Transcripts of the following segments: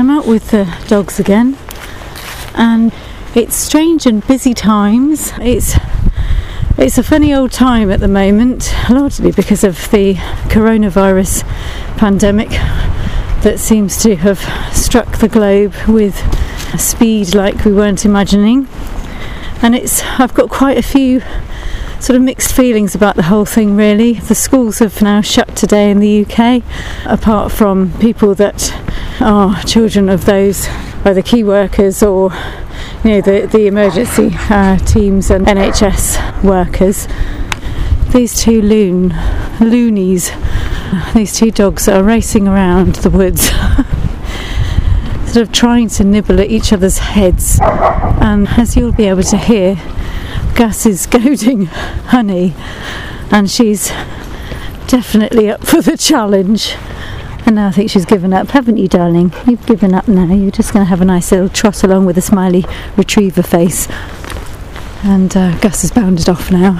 I'm out with the dogs again, and it's strange and busy times. It's it's a funny old time at the moment, largely because of the coronavirus pandemic that seems to have struck the globe with a speed like we weren't imagining. And it's I've got quite a few sort of mixed feelings about the whole thing really. The schools have now shut today in the UK, apart from people that are children of those either key workers or you know the, the emergency uh, teams and NHS workers. These two loon loonies, these two dogs are racing around the woods. sort of trying to nibble at each other's heads, and as you'll be able to hear, Gus is goading Honey, and she's definitely up for the challenge. And now I think she's given up, haven't you, darling? You've given up now. You're just going to have a nice little trot along with a smiley retriever face. And uh, Gus has bounded off now,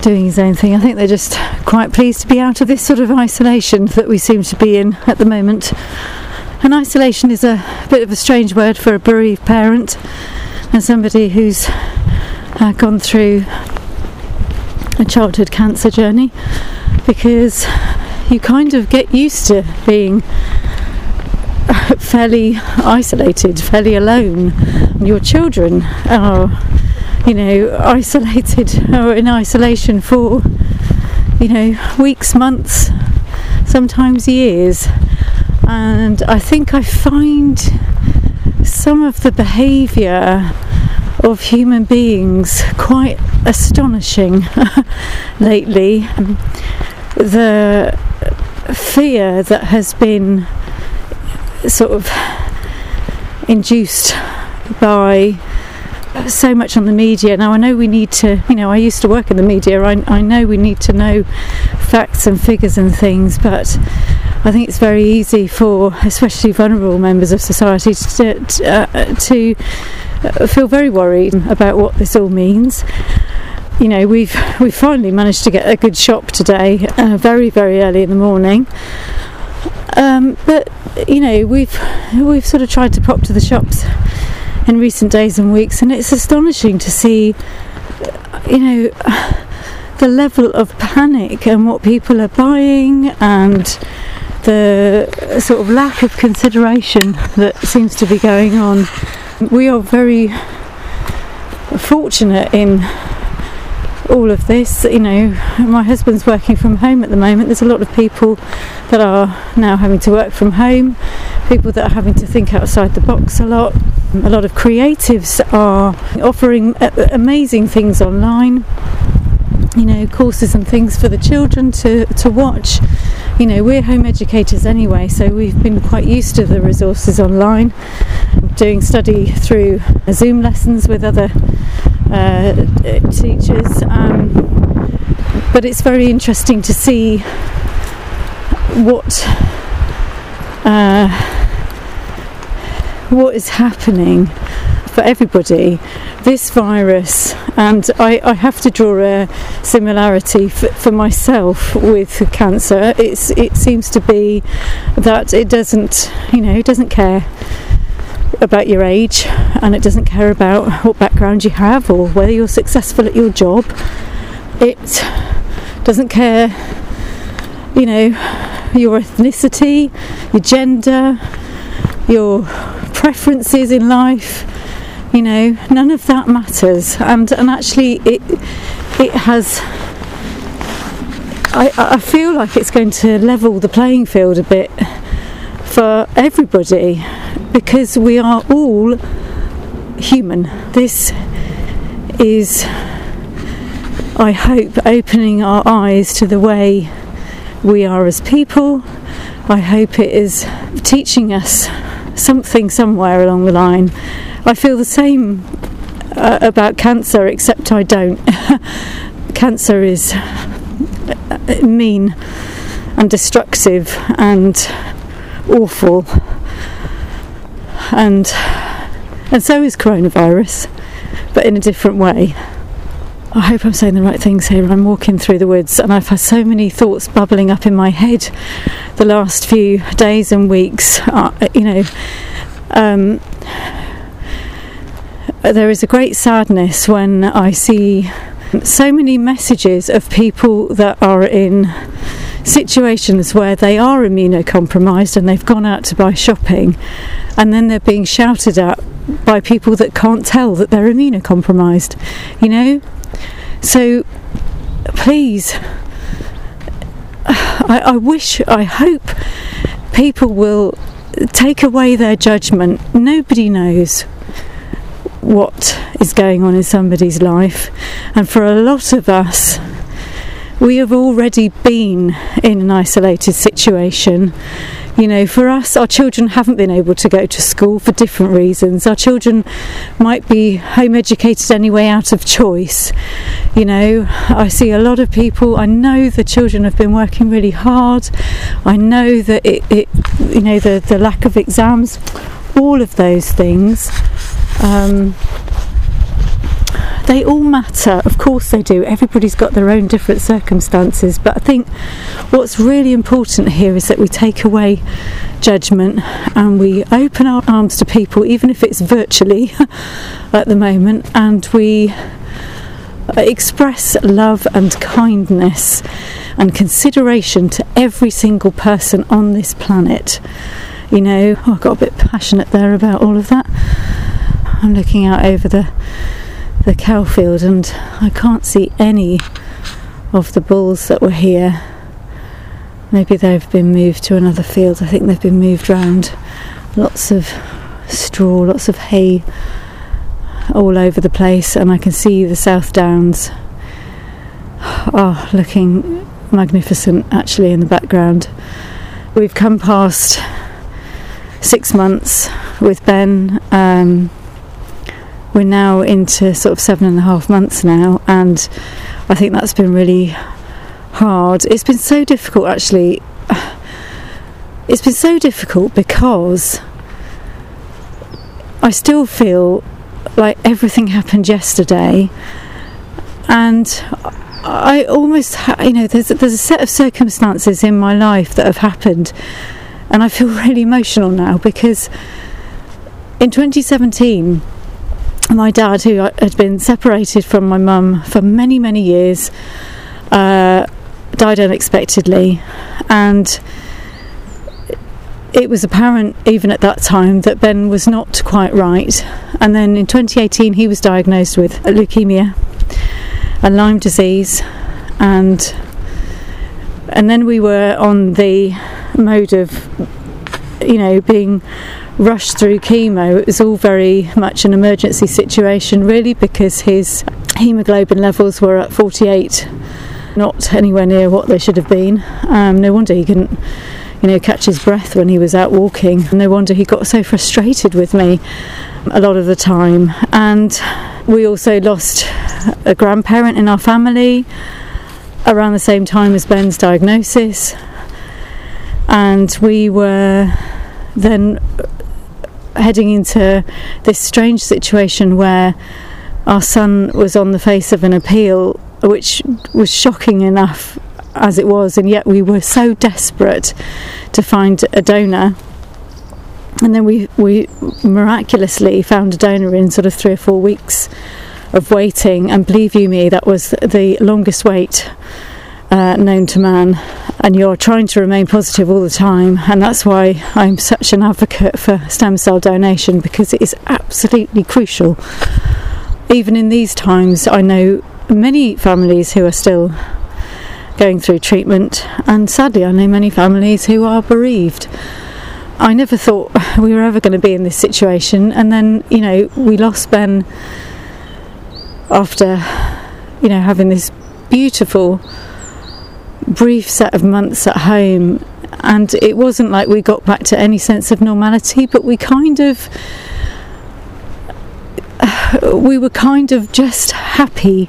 doing his own thing. I think they're just quite pleased to be out of this sort of isolation that we seem to be in at the moment. And isolation is a bit of a strange word for a bereaved parent and somebody who's uh, gone through a childhood cancer journey because you kind of get used to being fairly isolated, fairly alone. Your children are, you know, isolated or in isolation for, you know, weeks, months, sometimes years. And I think I find some of the behaviour of human beings quite astonishing lately. The fear that has been sort of induced by so much on the media. Now, I know we need to, you know, I used to work in the media, I, I know we need to know facts and figures and things, but I think it's very easy for, especially vulnerable members of society, to, uh, to feel very worried about what this all means you know we've we finally managed to get a good shop today uh, very very early in the morning. Um, but you know we've we've sort of tried to pop to the shops in recent days and weeks and it's astonishing to see you know the level of panic and what people are buying and the sort of lack of consideration that seems to be going on. We are very fortunate in all of this. You know, my husband's working from home at the moment. There's a lot of people that are now having to work from home, people that are having to think outside the box a lot. A lot of creatives are offering amazing things online. You know, courses and things for the children to, to watch. You know, we're home educators anyway, so we've been quite used to the resources online, doing study through Zoom lessons with other uh, teachers. Um, but it's very interesting to see what uh, what is happening for everybody. This virus, and I, I have to draw a similarity for, for myself with cancer. It's it seems to be that it doesn't, you know, it doesn't care about your age and it doesn't care about what background you have or whether you're successful at your job. It doesn't care, you know, your ethnicity, your gender, your preferences in life. You know, none of that matters. And and actually, it it has. I, I feel like it's going to level the playing field a bit for everybody because we are all human. This is, I hope, opening our eyes to the way we are as people. I hope it is teaching us something somewhere along the line. I feel the same uh, about cancer, except I don't. cancer is uh, mean and destructive and awful and and so is coronavirus, but in a different way. I hope I'm saying the right things here. I'm walking through the woods and I've had so many thoughts bubbling up in my head the last few days and weeks. Uh, you know, um, there is a great sadness when I see so many messages of people that are in situations where they are immunocompromised and they've gone out to buy shopping and then they're being shouted at by people that can't tell that they're immunocompromised. You know, so please, I, I wish, I hope people will take away their judgment. Nobody knows what is going on in somebody's life, and for a lot of us, we have already been in an isolated situation you know, for us, our children haven't been able to go to school for different reasons. Our children might be home educated anyway out of choice. You know, I see a lot of people, I know the children have been working really hard. I know that it, it you know, the, the lack of exams, all of those things. Um, they all matter, of course they do. Everybody's got their own different circumstances, but I think what's really important here is that we take away judgment and we open our arms to people, even if it's virtually at the moment, and we express love and kindness and consideration to every single person on this planet. You know, oh, I got a bit passionate there about all of that. I'm looking out over the the cow field and I can't see any of the bulls that were here. Maybe they've been moved to another field. I think they've been moved round. Lots of straw, lots of hay all over the place, and I can see the South Downs are oh, looking magnificent actually in the background. We've come past six months with Ben. Um, we're now into sort of seven and a half months now, and I think that's been really hard. It's been so difficult actually. It's been so difficult because I still feel like everything happened yesterday, and I almost, you know, there's there's a set of circumstances in my life that have happened, and I feel really emotional now because in 2017 my dad, who had been separated from my mum for many, many years, uh, died unexpectedly, and it was apparent even at that time that Ben was not quite right. And then in 2018, he was diagnosed with leukemia and Lyme disease, and and then we were on the mode of, you know, being rushed through chemo, it was all very much an emergency situation, really, because his hemoglobin levels were at 48, not anywhere near what they should have been. Um, no wonder he couldn't, you know, catch his breath when he was out walking. No wonder he got so frustrated with me a lot of the time. And we also lost a grandparent in our family around the same time as Ben's diagnosis. And we were then heading into this strange situation where our son was on the face of an appeal, which was shocking enough as it was, and yet we were so desperate to find a donor. And then we, we miraculously found a donor in sort of three or four weeks of waiting, and believe you me, that was the longest wait uh, known to man, and you're trying to remain positive all the time. And that's why I'm such an advocate for stem cell donation because it is absolutely crucial. Even in these times, I know many families who are still going through treatment, and sadly, I know many families who are bereaved. I never thought we were ever going to be in this situation, and then you know we lost Ben after you know having this beautiful brief set of months at home, and it wasn't like we got back to any sense of normality, but we kind of we were kind of just happy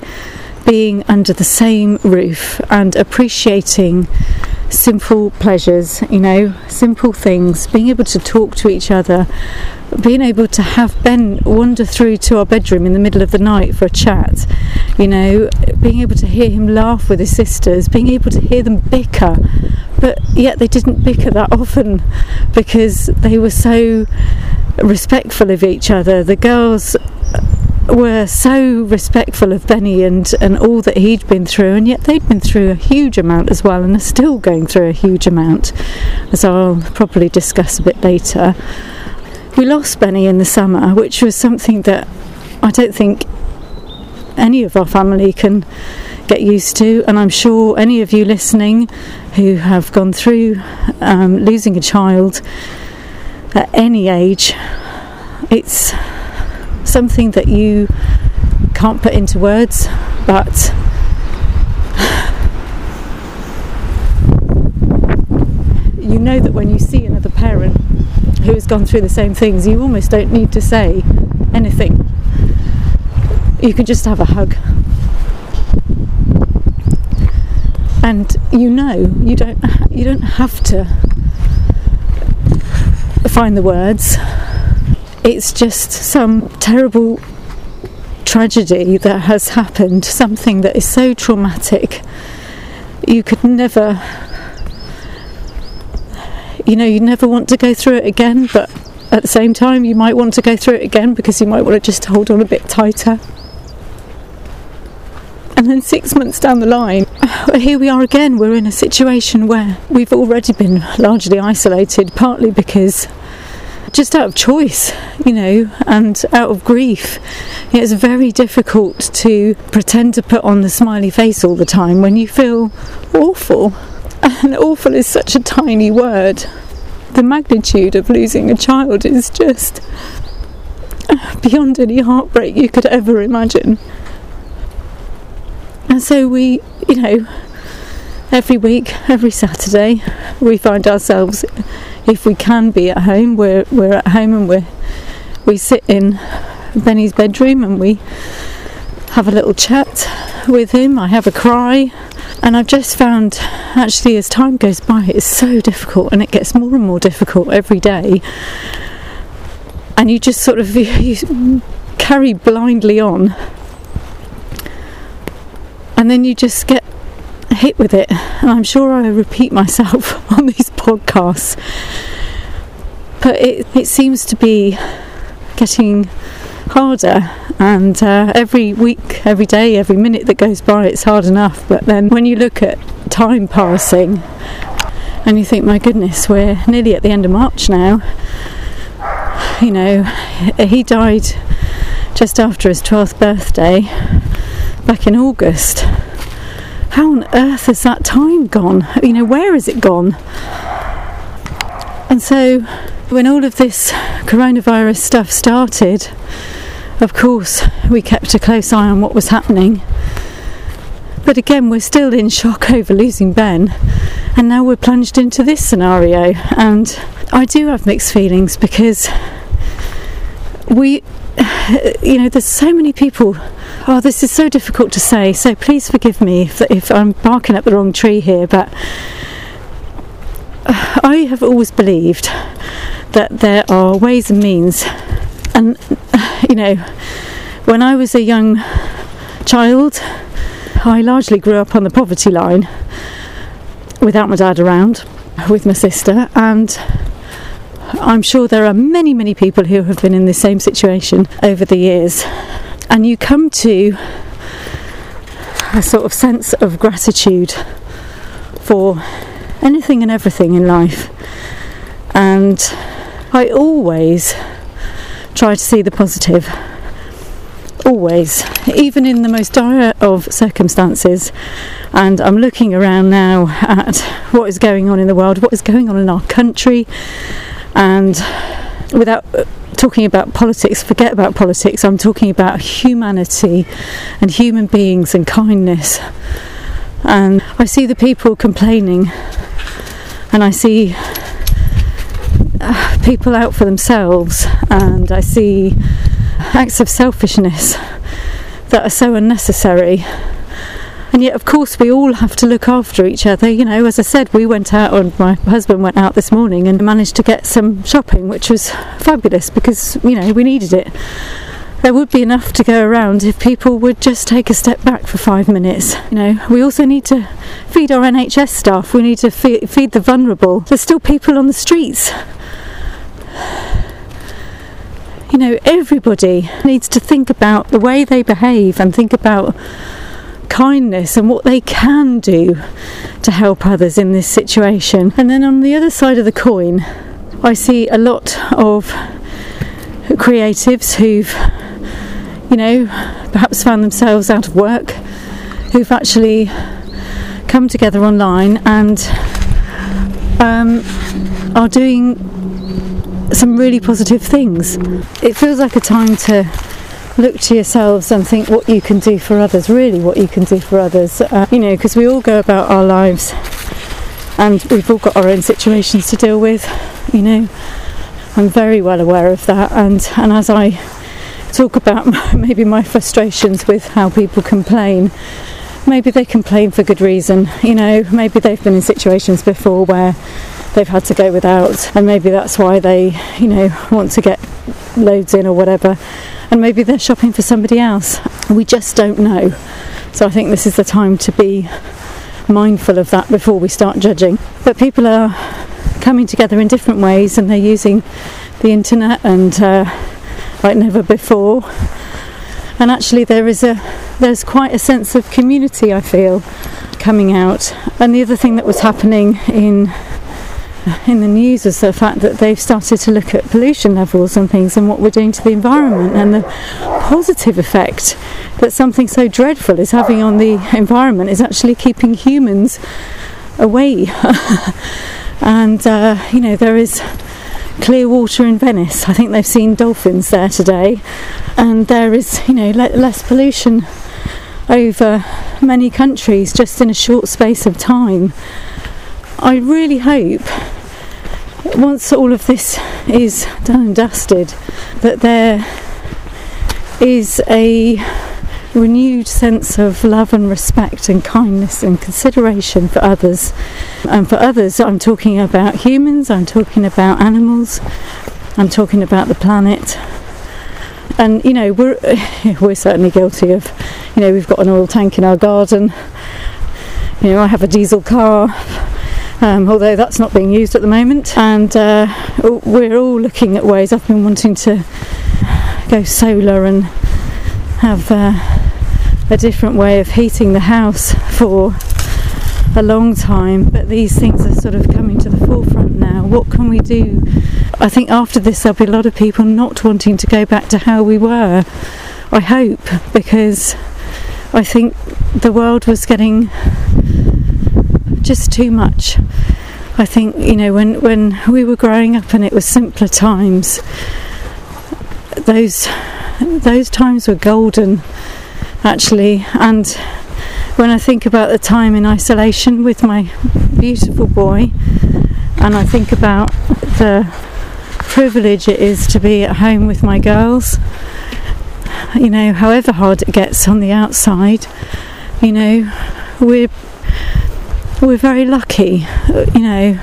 being under the same roof and appreciating simple pleasures, you know, simple things, being able to talk to each other, being able to have Ben wander through to our bedroom in the middle of the night for a chat, You know, being able to hear him laugh with his sisters, being able to hear them bicker, but yet they didn't bicker that often because they were so respectful of each other. The girls were so respectful of Benny and, and all that he'd been through, and yet they'd been through a huge amount as well, and are still going through a huge amount, as I'll probably discuss a bit later. We lost Benny in the summer, which was something that I don't think any of our family can get used to, and I'm sure any of you listening who have gone through um, losing a child at any age, it's something that you can't put into words, but you know that when you see another parent who has gone through the same things, you almost don't need to say anything. You can just have a hug. And you know you don't you don't have to find the words it's just some terrible tragedy that has happened, something that is so traumatic. You could never, you know, you never want to go through it again, but at the same time, you might want to go through it again because you might want to just hold on a bit tighter. And then six months down the line, here we are again. We're in a situation where we've already been largely isolated, partly because just out of choice, you know, and out of grief. It's very difficult to pretend to put on the smiley face all the time when you feel awful. And awful is such a tiny word. The magnitude of losing a child is just beyond any heartbreak you could ever imagine. And so we, you know, every week, every Saturday, we find ourselves if we can be at home, we're we're at home and we we sit in Benny's bedroom and we have a little chat with him. I have a cry, and I've just found actually as time goes by, it's so difficult, and it gets more and more difficult every day. And you just sort of you carry blindly on, and then you just get hit with it. And I'm sure I repeat myself on these podcasts, but it, it seems to be getting harder. And uh, every week, every day, every minute that goes by, it's hard enough. But then when you look at time passing and you think, my goodness, we're nearly at the end of March now. You know, he died just after his 12th birthday back in August how on earth has that time gone? You know, where has it gone? And so, when all of this coronavirus stuff started, of course, we kept a close eye on what was happening. But again, we're still in shock over losing Ben, and now we're plunged into this scenario. And I do have mixed feelings because we, you know, there's so many people. Oh, this is so difficult to say, so please forgive me if, if I'm barking up the wrong tree here, but I have always believed that there are ways and means, and you know, when I was a young child, I largely grew up on the poverty line without my dad around, with my sister, and I'm sure there are many, many people who have been in the same situation over the years and you come to a sort of sense of gratitude for anything and everything in life. And I always try to see the positive. Always, even in the most dire of circumstances. And I'm looking around now at what is going on in the world, what is going on in our country, and without uh, talking about politics, forget about politics. I'm talking about humanity and human beings and kindness. And I see the people complaining, and I see uh, people out for themselves, and I see acts of selfishness that are so unnecessary. And yet of course we all have to look after each other. You know as i said we went out and my husband went out this morning and managed to get some shopping which was fabulous because you know we needed it there would be enough to go around if people would just take a step back for five minutes. You know, we also need to feed our NHS staff, we need to feed, feed the vulnerable. There's still people on the streets. You know, everybody needs to think about the way they behave and think about kindness and what they can do to help others in this situation. And then on the other side of the coin, I see a lot of creatives who've, you know, perhaps found themselves out of work, who've actually come together online and um, are doing some really positive things. It feels like a time to look to yourselves and think what you can do for others, really what you can do for others. Uh, you know, because we all go about our lives and we've all got our own situations to deal with, you know. I'm very well aware of that, and, and as I talk about maybe my frustrations with how people complain, maybe they complain for good reason, you know, maybe they've been in situations before where they've had to go without, and maybe that's why they, you know, want to get loads in or whatever and maybe they're shopping for somebody else. We just don't know. So I think this is the time to be mindful of that before we start judging. But people are coming together in different ways and they're using the internet and uh, like never before. And actually, there is a there's quite a sense of community. I feel coming out. And the other thing that was happening in in the news is the fact that they've started to look at pollution levels and things and what we're doing to the environment and the positive effect that something so dreadful is having on the environment is actually keeping humans away. and uh, you know, there is clear water in Venice. I think they've seen dolphins there today, and there is, you know, le- less pollution over many countries just in a short space of time. I really hope once all of this is done and dusted that there is a renewed sense of love and respect and kindness and consideration for others. And for others, I'm talking about humans, I'm talking about animals, I'm talking about the planet. And you know, we're we're certainly guilty of, you know, we've got an oil tank in our garden. You know, I have a diesel car um, although that's not being used at the moment. And uh, we're all looking at ways. I've been wanting to go solar and have uh, a different way of heating the house for a long time, but these things are sort of coming to the forefront now. What can we do? I think after this, there'll be a lot of people not wanting to go back to how we were. I hope, because I think the world was getting just too much. I think you know when when we were growing up and it was simpler times. Those those times were golden, actually. And when I think about the time in isolation with my beautiful boy, and I think about the privilege it is to be at home with my girls, you know, however hard it gets on the outside, you know, we're we're very lucky. You know,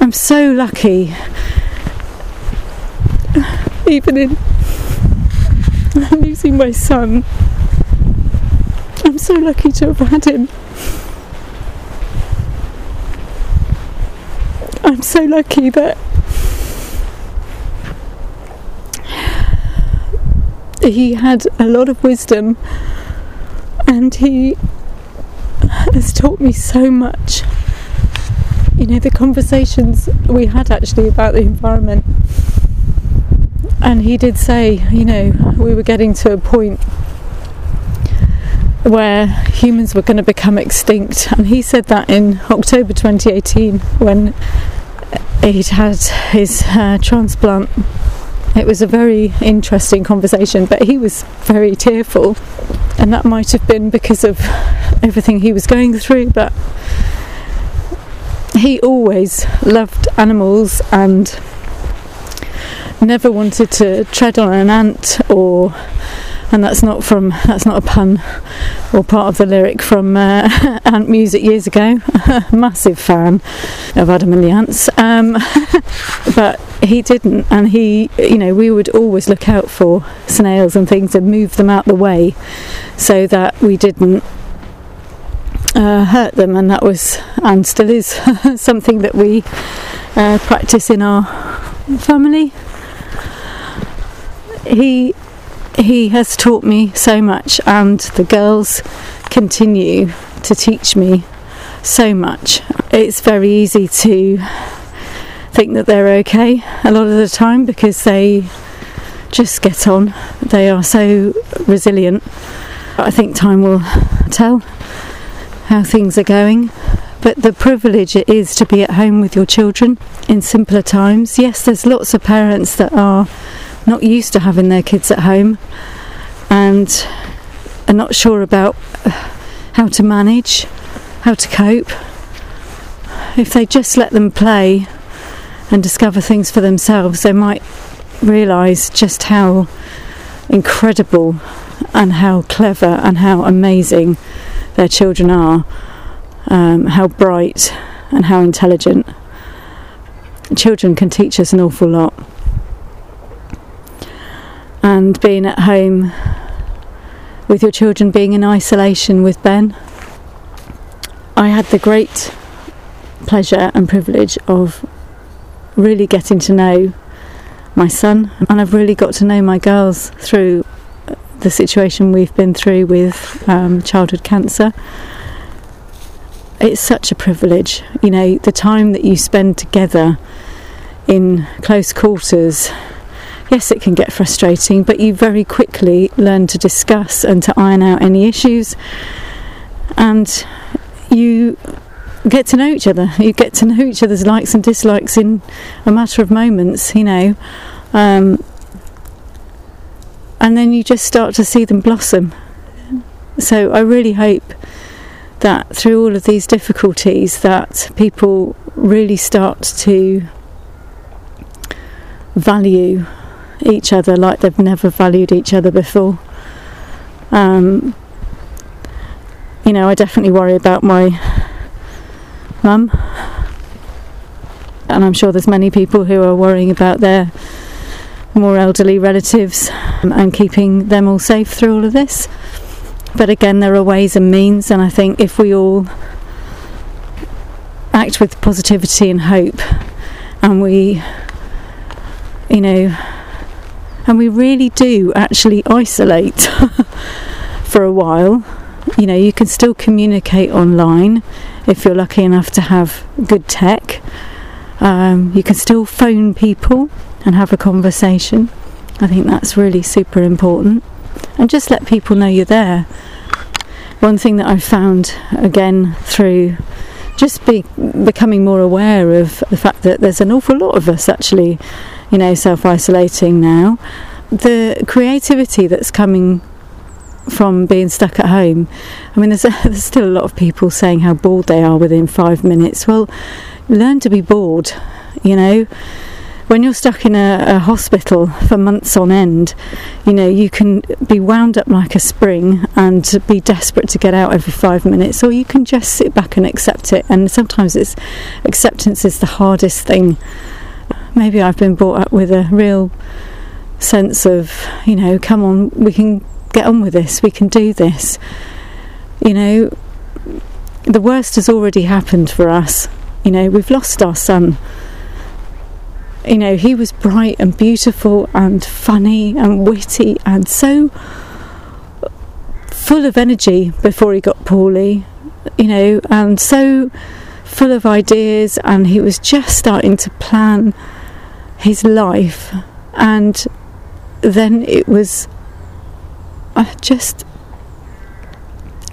I'm so lucky. Even in losing my son, I'm so lucky to have had him. I'm so lucky that he had a lot of wisdom and he has taught me so much. You know, the conversations we had actually about the environment, and he did say, you know, we were getting to a point where humans were going to become extinct, and he said that in October 2018 when he'd had his uh, transplant. It was a very interesting conversation, but he was very tearful, and that might have been because of everything he was going through, but he always loved animals and never wanted to tread on an ant or and that's not from that's not a pun or part of the lyric from uh, Ant Music years ago. Massive fan of Adam and the Ants, um, but he didn't, and he, you know, we would always look out for snails and things and move them out the way so that we didn't uh, hurt them, and that was and still is something that we uh, practice in our family. He he has taught me so much, and the girls continue to teach me so much. It's very easy to think that they're okay a lot of the time because they just get on. They are so resilient. I think time will tell how things are going. But the privilege it is to be at home with your children in simpler times. Yes, there's lots of parents that are not used to having their kids at home and are not sure about how to manage, how to cope. If they just let them play and discover things for themselves, they might realise just how incredible and how clever and how amazing their children are, um, how bright and how intelligent. Children can teach us an awful lot and being at home with your children being in isolation with Ben. I had the great pleasure and privilege of really getting to know my son, and I've really got to know my girls through the situation we've been through with um, childhood cancer. It's such a privilege, you know, the time that you spend together in close quarters yes, it can get frustrating, but you very quickly learn to discuss and to iron out any issues, and you get to know each other. You get to know each other's likes and dislikes in a matter of moments, you know. Um, and then you just start to see them blossom. So I really hope that through all of these difficulties that people really start to value each other like they've never valued each other before. Um, you know, I definitely worry about my mum, and I'm sure there's many people who are worrying about their more elderly relatives and keeping them all safe through all of this. But again, there are ways and means, and I think if we all act with positivity and hope, and we, you know, and we really do actually isolate for a while. You know, you can still communicate online if you're lucky enough to have good tech. Um, you can still phone people and have a conversation. I think that's really super important. And just let people know you're there. One thing that I've found again through just be, becoming more aware of the fact that there's an awful lot of us actually you know, self isolating now. The creativity that's coming from being stuck at home. I mean, there's, a, there's still a lot of people saying how bored they are within five minutes. Well, learn to be bored, you know. When you're stuck in a, a hospital for months on end, you know, you can be wound up like a spring and be desperate to get out every five minutes, or you can just sit back and accept it. And sometimes it's acceptance is the hardest thing maybe I've been brought up with a real sense of, you know, come on, we can get on with this, we can do this. You know, the worst has already happened for us. You know, we've lost our son. You know, he was bright and beautiful and funny and witty and so full of energy before he got poorly, you know, and so full of ideas, and he was just starting to plan his life, and then it was uh, just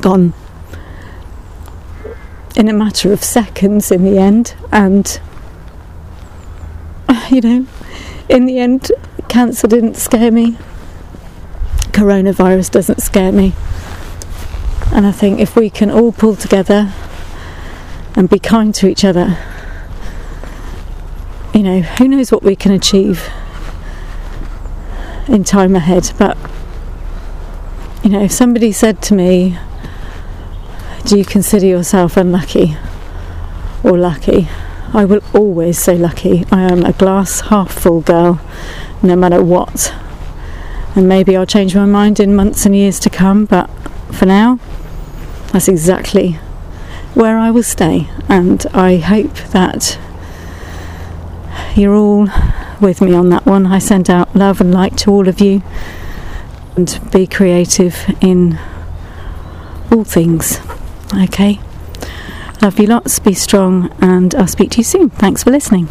gone. In a matter of seconds in the end, and uh, you know, in the end, cancer didn't scare me, coronavirus doesn't scare me. And I think if we can all pull together and be kind to each other you know, who knows what we can achieve in time ahead, but you know, if somebody said to me, Do you consider yourself unlucky or lucky? I will always say lucky. I am a glass half full girl, no matter what. And maybe I'll change my mind in months and years to come, but for now, that's exactly where I will stay. And I hope that you're all with me on that one. I send out love and light to all of you and be creative in all things. Okay? Love you lots, be strong, and I'll speak to you soon. Thanks for listening.